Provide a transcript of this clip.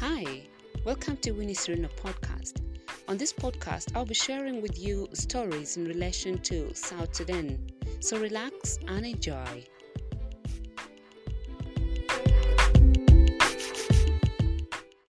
Hi, Welcome to Winnie Serena podcast. On this podcast, I'll be sharing with you stories in relation to South Sudan. So relax and enjoy.